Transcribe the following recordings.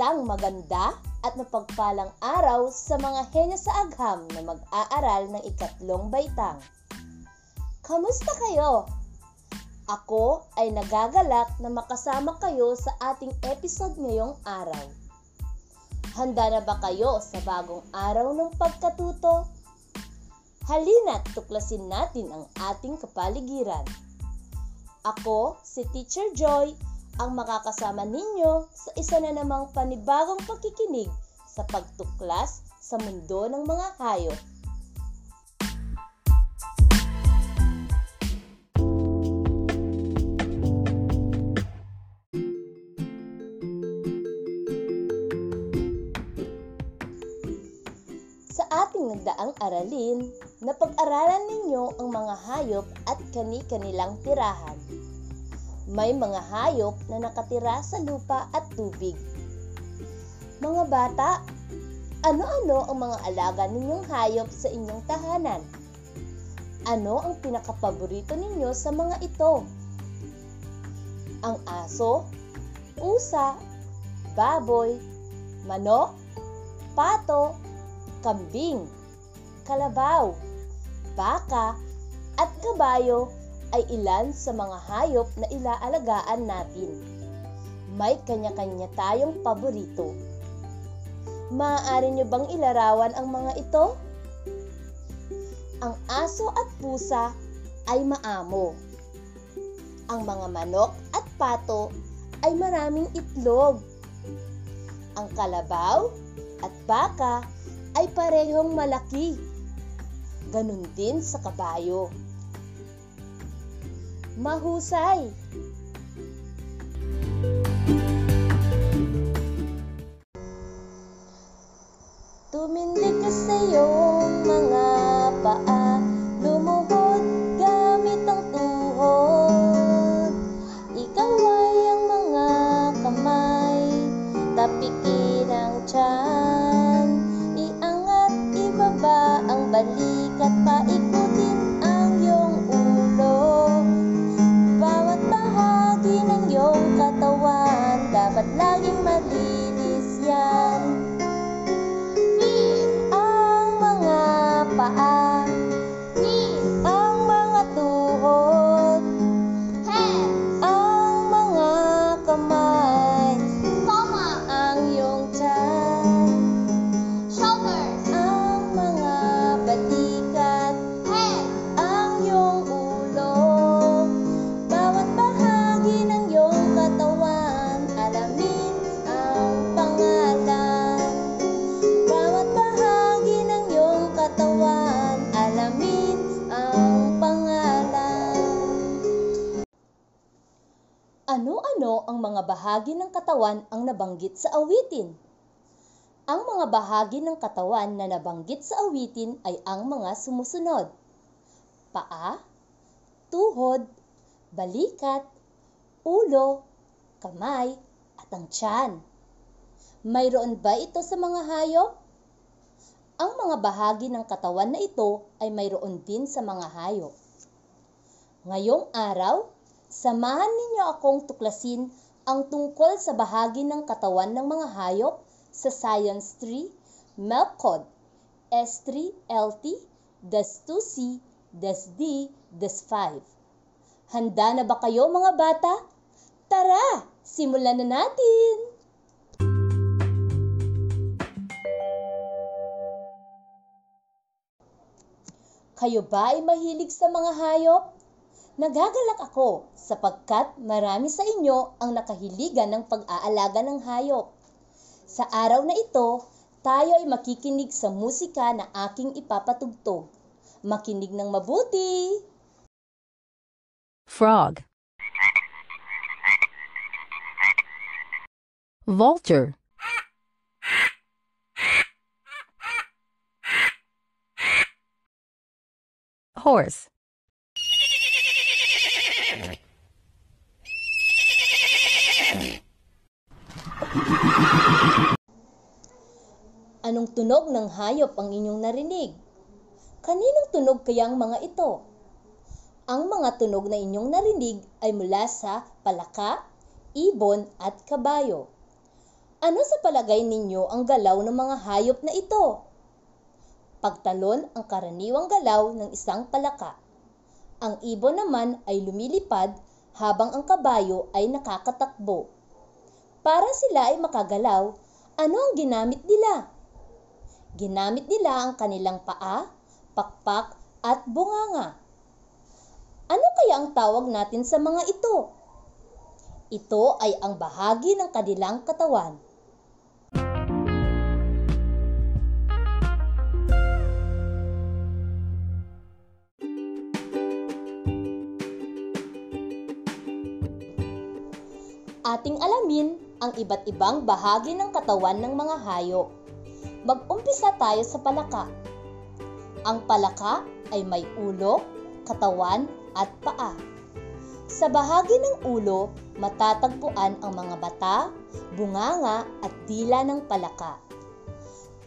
Isang maganda at mapagpalang araw sa mga henyo sa agham na mag-aaral ng ikatlong baitang. Kamusta kayo? Ako ay nagagalak na makasama kayo sa ating episode ngayong araw. Handa na ba kayo sa bagong araw ng pagkatuto? Halina't tuklasin natin ang ating kapaligiran. Ako, si Teacher Joy, ang makakasama ninyo sa isa na namang panibagong pagkikinig sa pagtuklas sa mundo ng mga hayop. Sa ating nagdaang aralin, napag-aralan ninyo ang mga hayop at kani-kanilang tirahan. May mga hayop na nakatira sa lupa at tubig. Mga bata, ano-ano ang mga alaga ninyong hayop sa inyong tahanan? Ano ang pinakapaborito ninyo sa mga ito? Ang aso, pusa, baboy, manok, pato, kambing, kalabaw, baka, at kabayo ay ilan sa mga hayop na ilaalagaan natin. May kanya-kanya tayong paborito. Maaari nyo bang ilarawan ang mga ito? Ang aso at pusa ay maamo. Ang mga manok at pato ay maraming itlog. Ang kalabaw at baka ay parehong malaki. Ganon din sa kabayo. Mahusay! Tumindig ka sa iyong mga katawan ang nabanggit sa awitin? Ang mga bahagi ng katawan na nabanggit sa awitin ay ang mga sumusunod. Paa, tuhod, balikat, ulo, kamay, at ang tiyan. Mayroon ba ito sa mga hayop? Ang mga bahagi ng katawan na ito ay mayroon din sa mga hayop. Ngayong araw, samahan ninyo akong tuklasin ang tungkol sa bahagi ng katawan ng mga hayop sa Science 3, Melcod, S3, LT, DAS 2C, DAS D, DAS 5. Handa na ba kayo mga bata? Tara, simulan na natin! Kayo ba ay mahilig sa mga hayop? Nagagalak ako sapagkat marami sa inyo ang nakahiligan ng pag-aalaga ng hayop. Sa araw na ito, tayo ay makikinig sa musika na aking ipapatugtog. Makinig ng mabuti! Frog. Vulture. Horse. Anong tunog ng hayop ang inyong narinig? Kaninong tunog kaya ang mga ito? Ang mga tunog na inyong narinig ay mula sa palaka, ibon at kabayo. Ano sa palagay ninyo ang galaw ng mga hayop na ito? Pagtalon ang karaniwang galaw ng isang palaka. Ang ibon naman ay lumilipad habang ang kabayo ay nakakatakbo. Para sila ay makagalaw, ano ang ginamit nila? Ginamit nila ang kanilang paa, pakpak at bunganga. Ano kaya ang tawag natin sa mga ito? Ito ay ang bahagi ng kanilang katawan. Ating alamin ang iba't ibang bahagi ng katawan ng mga hayop. Mag-umpisa tayo sa palaka. Ang palaka ay may ulo, katawan at paa. Sa bahagi ng ulo, matatagpuan ang mga bata, bunganga at dila ng palaka.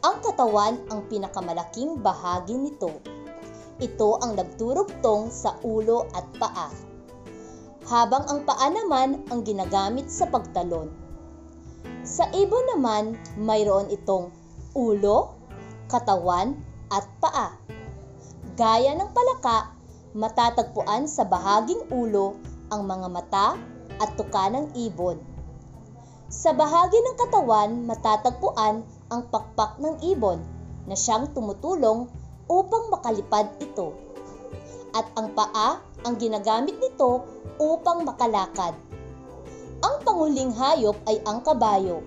Ang katawan ang pinakamalaking bahagi nito. Ito ang nagturugtong sa ulo at paa. Habang ang paa naman ang ginagamit sa pagtalon. Sa ibon naman, mayroon itong ulo, katawan at paa. Gaya ng palaka, matatagpuan sa bahaging ulo ang mga mata at tuka ng ibon. Sa bahagi ng katawan, matatagpuan ang pakpak ng ibon na siyang tumutulong upang makalipad ito. At ang paa ang ginagamit nito upang makalakad. Ang panguling hayop ay ang kabayo.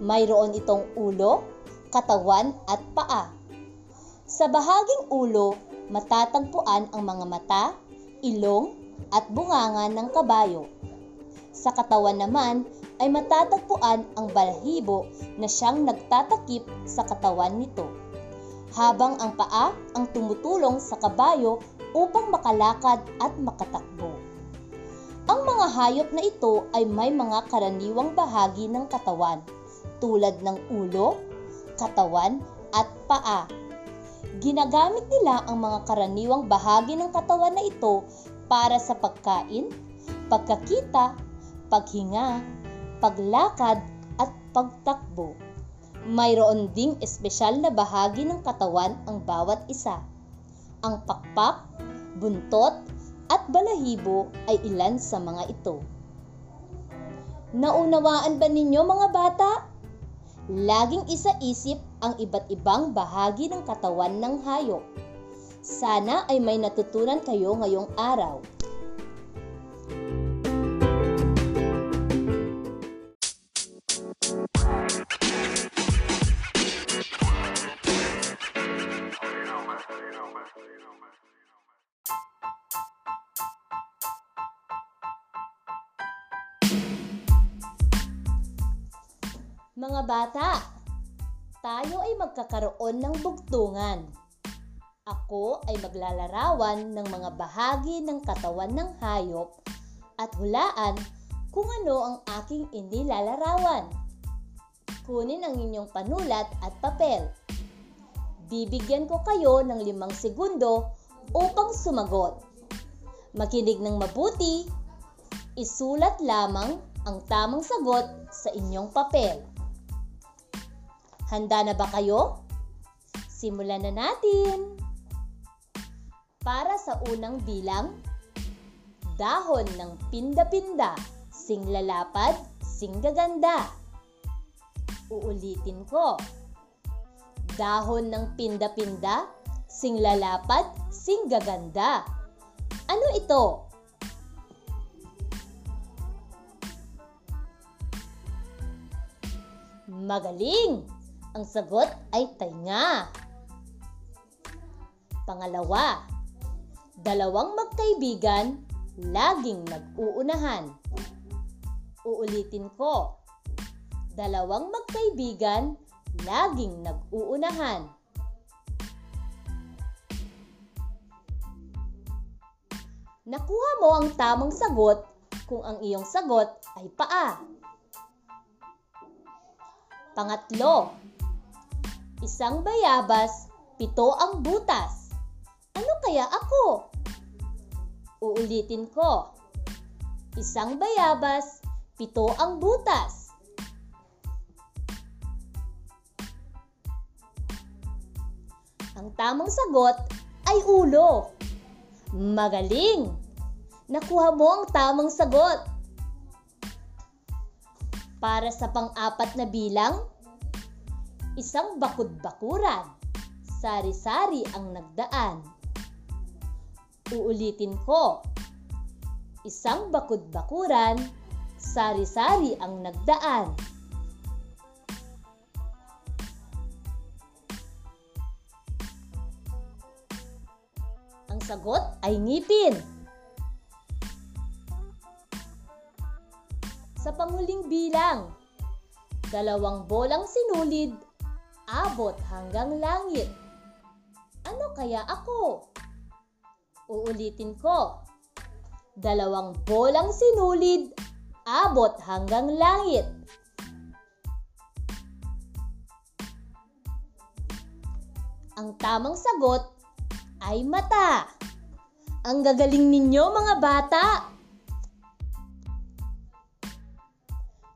Mayroon itong ulo, katawan at paa. Sa bahaging ulo, matatagpuan ang mga mata, ilong at bunganga ng kabayo. Sa katawan naman ay matatagpuan ang balahibo na siyang nagtatakip sa katawan nito. Habang ang paa ang tumutulong sa kabayo upang makalakad at makatakbo. Ang mga hayop na ito ay may mga karaniwang bahagi ng katawan tulad ng ulo, katawan at paa. Ginagamit nila ang mga karaniwang bahagi ng katawan na ito para sa pagkain, pagkakita, paghinga, paglakad at pagtakbo. Mayroon ding espesyal na bahagi ng katawan ang bawat isa. Ang pakpak, buntot, at balahibo ay ilan sa mga ito. Naunawaan ba ninyo mga bata? Laging isa-isip ang iba't ibang bahagi ng katawan ng hayop. Sana ay may natutunan kayo ngayong araw. Mga bata, tayo ay magkakaroon ng bugtungan. Ako ay maglalarawan ng mga bahagi ng katawan ng hayop at hulaan kung ano ang aking inilalarawan. Kunin ang inyong panulat at papel. Bibigyan ko kayo ng limang segundo upang sumagot. Makinig ng mabuti, isulat lamang ang tamang sagot sa inyong papel. Handa na ba kayo? Simulan na natin! Para sa unang bilang, dahon ng pinda-pinda, singlalapad, singgaganda. Uulitin ko. Dahon ng pinda-pinda, singlalapad, singgaganda. Ano ito? Magaling! Ang sagot ay tainga. Pangalawa, dalawang magkaibigan laging nag-uunahan. Uulitin ko. Dalawang magkaibigan laging nag-uunahan. Nakuha mo ang tamang sagot kung ang iyong sagot ay paa. Pangatlo, Isang bayabas, pito ang butas. Ano kaya ako? Uulitin ko. Isang bayabas, pito ang butas. Ang tamang sagot ay ulo. Magaling! Nakuha mo ang tamang sagot. Para sa pang-apat na bilang, isang bakud-bakuran. Sari-sari ang nagdaan. Uulitin ko. Isang bakud-bakuran, sari-sari ang nagdaan. Ang sagot ay ngipin. Sa panghuling bilang, dalawang bolang sinulid, abot hanggang langit. Ano kaya ako? Uulitin ko. Dalawang bolang sinulid, abot hanggang langit. Ang tamang sagot ay mata. Ang gagaling ninyo mga bata!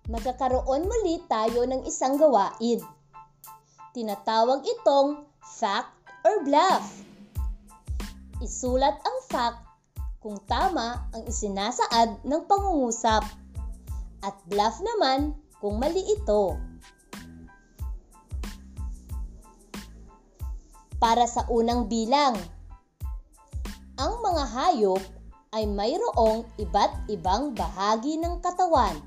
Magkakaroon muli tayo ng isang gawain. Tinatawag itong fact or bluff. Isulat ang fact kung tama ang isinasaad ng pangungusap at bluff naman kung mali ito. Para sa unang bilang, ang mga hayop ay mayroong iba't ibang bahagi ng katawan.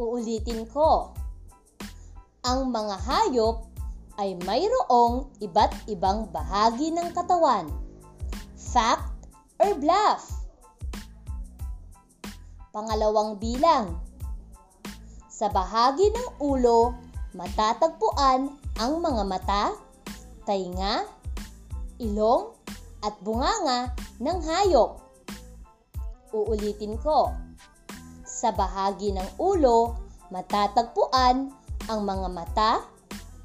Uulitin ko. Ang mga hayop ay mayroong iba't ibang bahagi ng katawan. Fact or bluff? Pangalawang bilang. Sa bahagi ng ulo, matatagpuan ang mga mata, tainga, ilong, at bunganga ng hayop. Uulitin ko. Sa bahagi ng ulo, matatagpuan ang mga mata,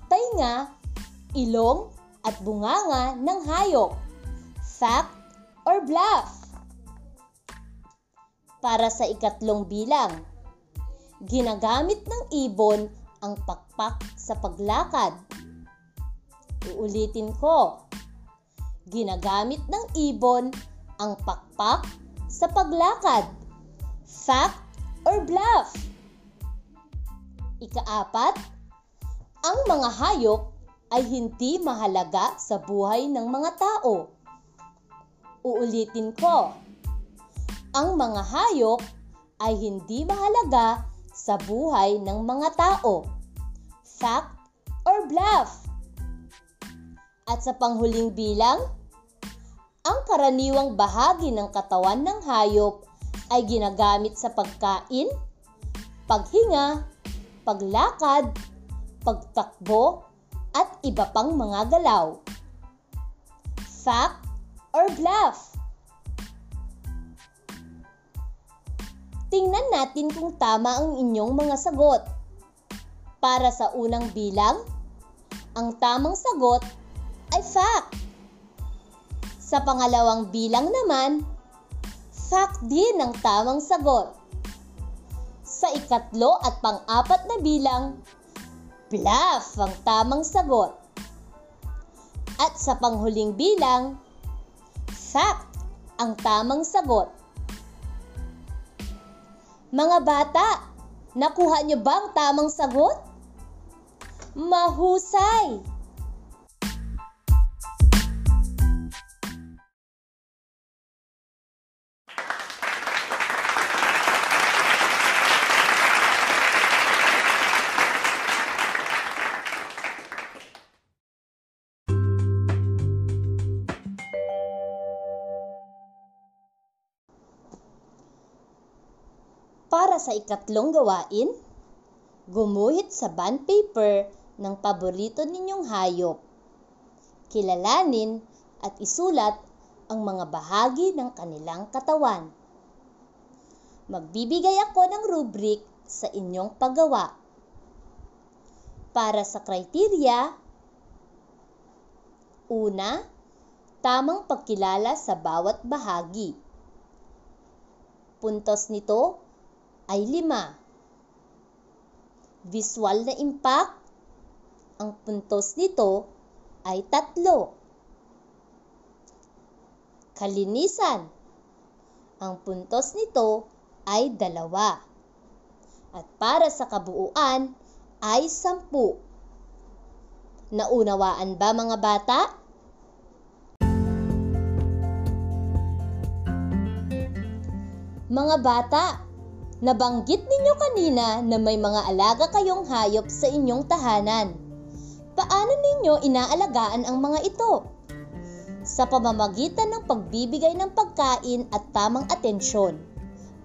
tainga, ilong, at bunganga ng hayop. Fact or bluff? Para sa ikatlong bilang, ginagamit ng ibon ang pakpak sa paglakad. Uulitin ko. Ginagamit ng ibon ang pakpak sa paglakad. Fact or bluff? Ikaapat, ang mga hayop ay hindi mahalaga sa buhay ng mga tao. Uulitin ko. Ang mga hayop ay hindi mahalaga sa buhay ng mga tao. Fact or bluff? At sa panghuling bilang, ang karaniwang bahagi ng katawan ng hayop ay ginagamit sa pagkain, paghinga, paglakad, pagtakbo, at iba pang mga galaw. Fact or bluff? Tingnan natin kung tama ang inyong mga sagot. Para sa unang bilang, ang tamang sagot ay fact. Sa pangalawang bilang naman, fact din ang tamang sagot. Sa ikatlo at pang-apat na bilang, bluff ang tamang sagot. At sa panghuling bilang, fact ang tamang sagot. Mga bata, nakuha niyo ba ang tamang sagot? Mahusay! Sa ikatlong gawain, gumuhit sa bond paper ng paborito ninyong hayop. Kilalanin at isulat ang mga bahagi ng kanilang katawan. Magbibigay ako ng rubric sa inyong paggawa. Para sa kriteria, una, tamang pagkilala sa bawat bahagi. Puntos nito ay lima. Visual na impact, ang puntos nito ay tatlo. Kalinisan. Ang puntos nito ay dalawa. At para sa kabuuan ay sampu. Naunawaan ba mga bata? Mga bata, nabanggit ninyo kanina na may mga alaga kayong hayop sa inyong tahanan. Paano ninyo inaalagaan ang mga ito? Sa pamamagitan ng pagbibigay ng pagkain at tamang atensyon,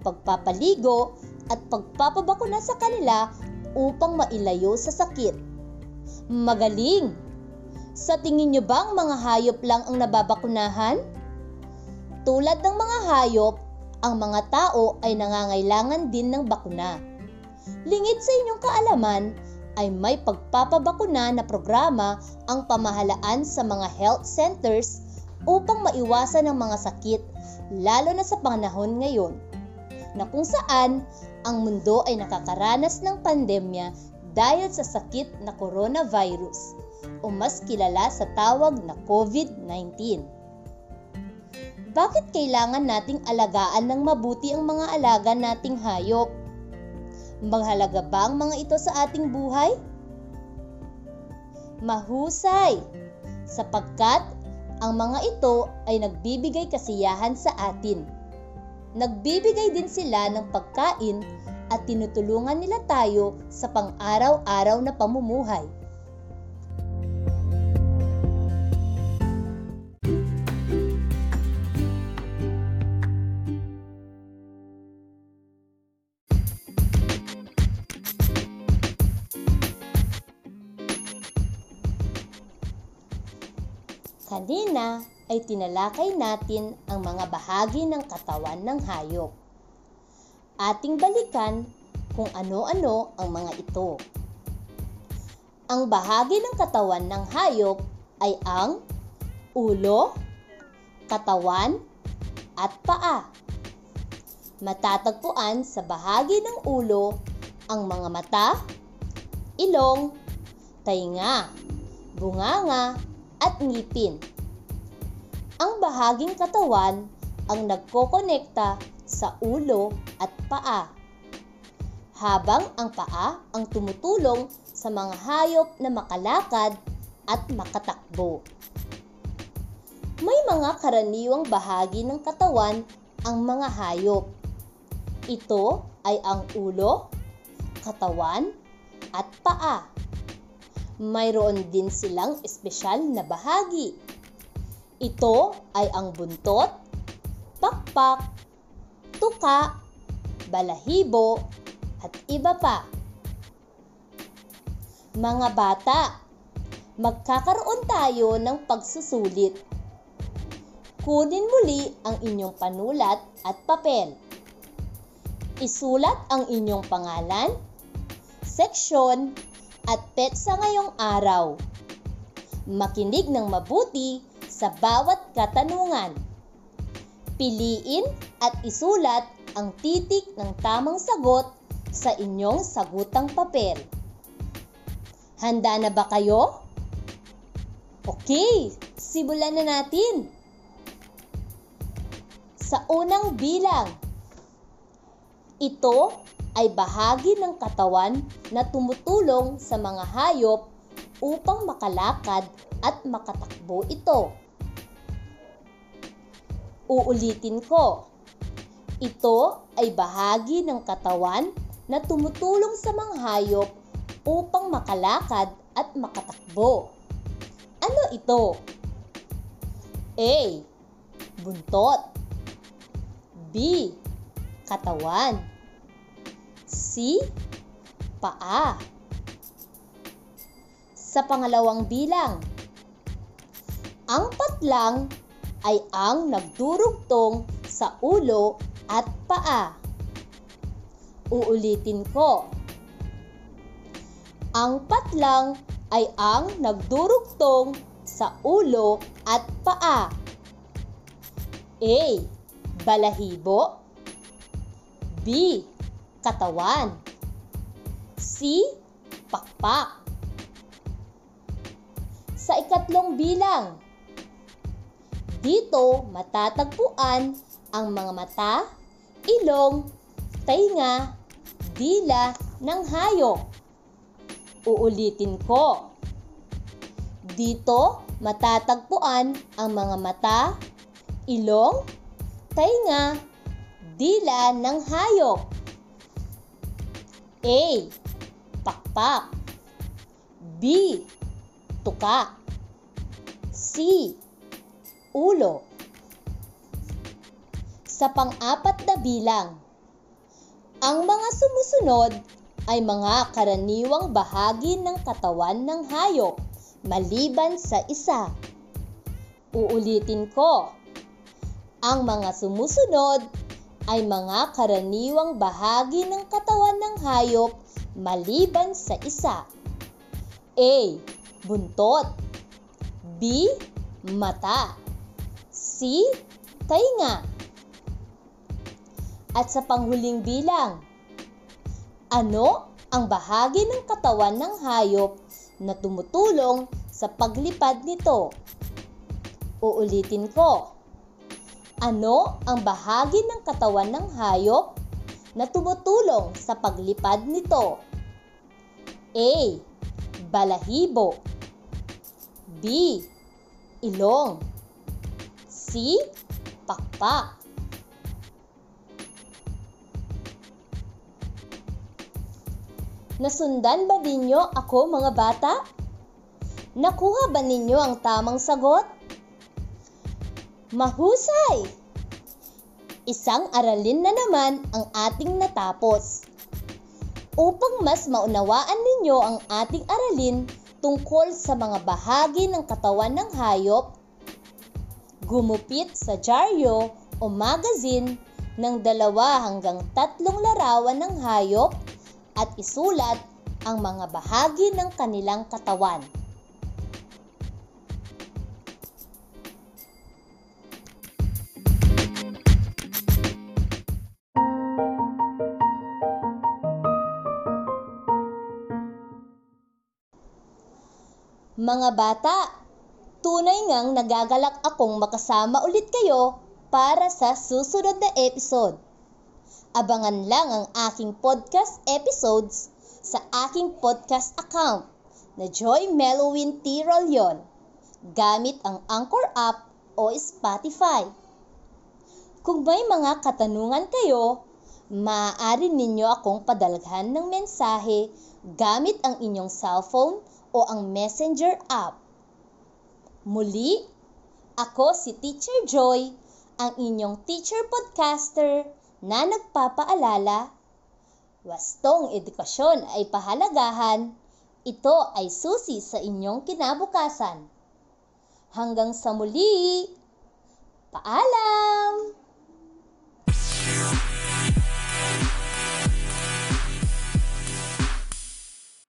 pagpapaligo at pagpapabakuna sa kanila upang mailayo sa sakit. Magaling! Sa tingin nyo ba ang mga hayop lang ang nababakunahan? Tulad ng mga hayop, ang mga tao ay nangangailangan din ng bakuna. Lingid sa inyong kaalaman ay may pagpapabakuna na programa ang pamahalaan sa mga health centers upang maiwasan ang mga sakit lalo na sa panahon ngayon na kung saan ang mundo ay nakakaranas ng pandemya dahil sa sakit na coronavirus o mas kilala sa tawag na COVID-19. Bakit kailangan nating alagaan ng mabuti ang mga alaga nating hayop? Maghalaga ba ang mga ito sa ating buhay? Mahusay, sapagkat ang mga ito ay nagbibigay kasiyahan sa atin. Nagbibigay din sila ng pagkain at tinutulungan nila tayo sa pang-araw-araw na pamumuhay. Kanina ay tinalakay natin ang mga bahagi ng katawan ng hayop. Ating balikan kung ano-ano ang mga ito. Ang bahagi ng katawan ng hayop ay ang ulo, katawan, at paa. Matatagpuan sa bahagi ng ulo ang mga mata, ilong, tainga, bunganga, at ngipin. Ang bahaging katawan ang nagkokonekta sa ulo at paa. Habang ang paa ang tumutulong sa mga hayop na makalakad at makatakbo. May mga karaniwang bahagi ng katawan ang mga hayop. Ito ay ang ulo, katawan, at paa mayroon din silang espesyal na bahagi. Ito ay ang buntot, pakpak, tuka, balahibo, at iba pa. Mga bata, magkakaroon tayo ng pagsusulit. Kunin muli ang inyong panulat at papel. Isulat ang inyong pangalan, seksyon, at petsa ngayong araw. Makinig ng mabuti sa bawat katanungan. Piliin at isulat ang titik ng tamang sagot sa inyong sagutang papel. Handa na ba kayo? Okay, simulan na natin. Sa unang bilang, ito ay bahagi ng katawan na tumutulong sa mga hayop upang makalakad at makatakbo ito. Uulitin ko. Ito ay bahagi ng katawan na tumutulong sa mga hayop upang makalakad at makatakbo. Ano ito? A. Buntot B. Katawan C. Paa. Sa pangalawang bilang, ang patlang ay ang nagdurugtong sa ulo at paa. Uulitin ko. Ang patlang ay ang nagdurugtong sa ulo at paa. A. Balahibo B katawan. C. Pakpak. sa ikatlong bilang. Dito matatagpuan ang mga mata, ilong, tainga, dila ng hayop. Uulitin ko. Dito matatagpuan ang mga mata, ilong, tainga, dila ng hayop. A. Pakpak B. Tuka C. Ulo Sa pang-apat na bilang, ang mga sumusunod ay mga karaniwang bahagi ng katawan ng hayop maliban sa isa. Uulitin ko. Ang mga sumusunod ay mga karaniwang bahagi ng katawan ng hayop maliban sa isa. A. Buntot B. Mata C. Tainga At sa panghuling bilang, ano ang bahagi ng katawan ng hayop na tumutulong sa paglipad nito? Uulitin ko. Ano ang bahagi ng katawan ng hayop na tumutulong sa paglipad nito? A. Balahibo B. Ilong C. Pakpak Nasundan ba ninyo ako mga bata? Nakuha ba ninyo ang tamang sagot? Mahusay! Isang aralin na naman ang ating natapos. Upang mas maunawaan ninyo ang ating aralin tungkol sa mga bahagi ng katawan ng hayop, gumupit sa dyaryo o magazine ng dalawa hanggang tatlong larawan ng hayop at isulat ang mga bahagi ng kanilang katawan. Mga bata, tunay ngang nagagalak akong makasama ulit kayo para sa susunod na episode. Abangan lang ang aking podcast episodes sa aking podcast account na Joy Melowin T. Rolyon gamit ang Anchor app o Spotify. Kung may mga katanungan kayo, maaari ninyo akong padalghan ng mensahe gamit ang inyong cellphone o ang Messenger app. Muli, ako si Teacher Joy, ang inyong teacher podcaster na nagpapaalala, wastong edukasyon ay pahalagahan, ito ay susi sa inyong kinabukasan. Hanggang sa muli, paalam!